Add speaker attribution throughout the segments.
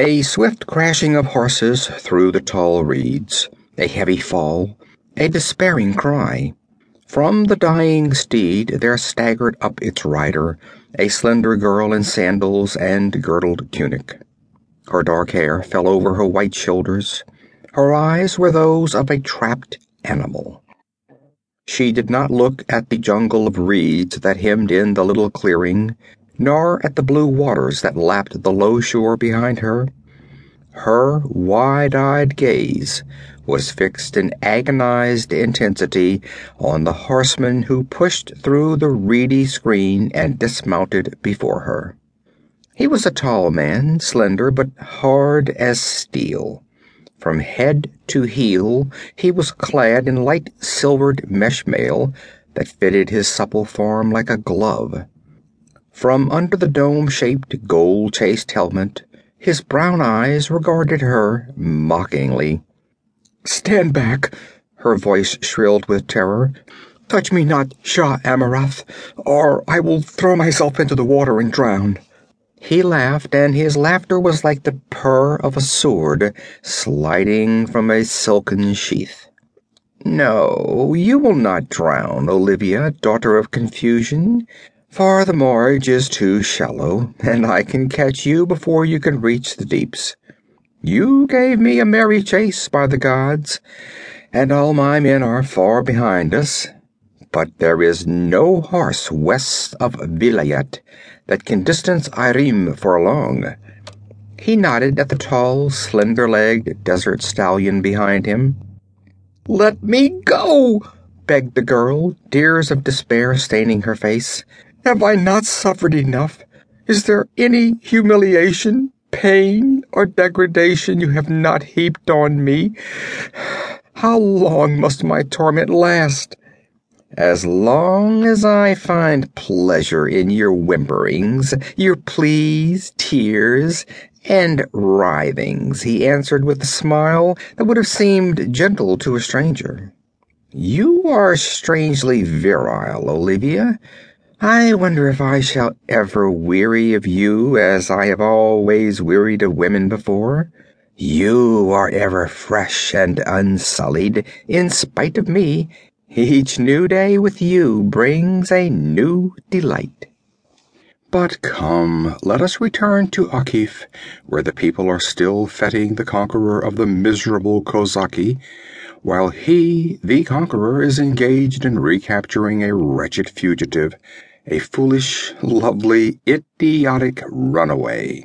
Speaker 1: A swift crashing of horses through the tall reeds, a heavy fall, a despairing cry. From the dying steed there staggered up its rider, a slender girl in sandals and girdled tunic. Her dark hair fell over her white shoulders; her eyes were those of a trapped animal. She did not look at the jungle of reeds that hemmed in the little clearing, nor at the blue waters that lapped the low shore behind her. Her wide eyed gaze was fixed in agonized intensity on the horseman who pushed through the reedy screen and dismounted before her. He was a tall man, slender but hard as steel. From head to heel he was clad in light silvered mesh mail that fitted his supple form like a glove. From under the dome shaped, gold chased helmet his brown eyes regarded her mockingly. "Stand back!" her voice shrilled with terror. "Touch me not, Shah Amurath, or I will throw myself into the water and drown." He laughed, and his laughter was like the purr of a sword sliding from a silken sheath. "No, you will not drown, Olivia, daughter of confusion, for the marge is too shallow, and I can catch you before you can reach the deeps. You gave me a merry chase, by the gods, and all my men are far behind us, but there is no horse west of Vilayet that can distance Irem for long. He nodded at the tall, slender legged desert stallion behind him. "Let me go!" begged the girl, tears of despair staining her face. "Have I not suffered enough? Is there any humiliation, pain, or degradation you have not heaped on me? How long must my torment last?" "As long as I find pleasure in your whimperings, your pleas, tears, and writhings," he answered with a smile that would have seemed gentle to a stranger. "You are strangely virile, Olivia. I wonder if I shall ever weary of you as I have always wearied of women before. You are ever fresh and unsullied, in spite of me each new day with you brings a new delight.
Speaker 2: But come, let us return to Akif, where the people are still feting the conqueror of the miserable Kozaki, while he, the conqueror, is engaged in recapturing a wretched fugitive, a foolish, lovely, idiotic runaway.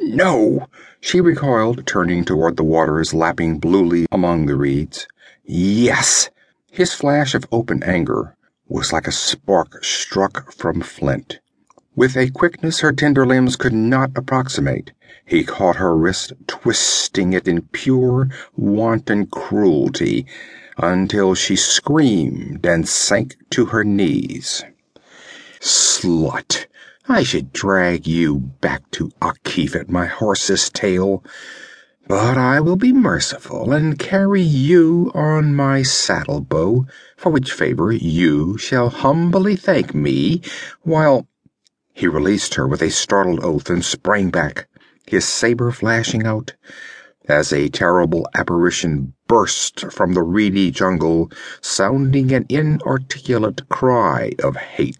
Speaker 2: No! She recoiled, turning toward the waters lapping bluely among the reeds. Yes! His flash of open anger was like a spark struck from flint. With a quickness her tender limbs could not approximate, he caught her wrist, twisting it in pure, wanton cruelty until she screamed and sank to her knees. "Slut! I should drag you back to Akif at my horse's tail. But I will be merciful and carry you on my saddle bow, for which favor you shall humbly thank me, while He released her with a startled oath and sprang back, his saber flashing out, as a terrible apparition burst from the reedy jungle, sounding an inarticulate cry of hate.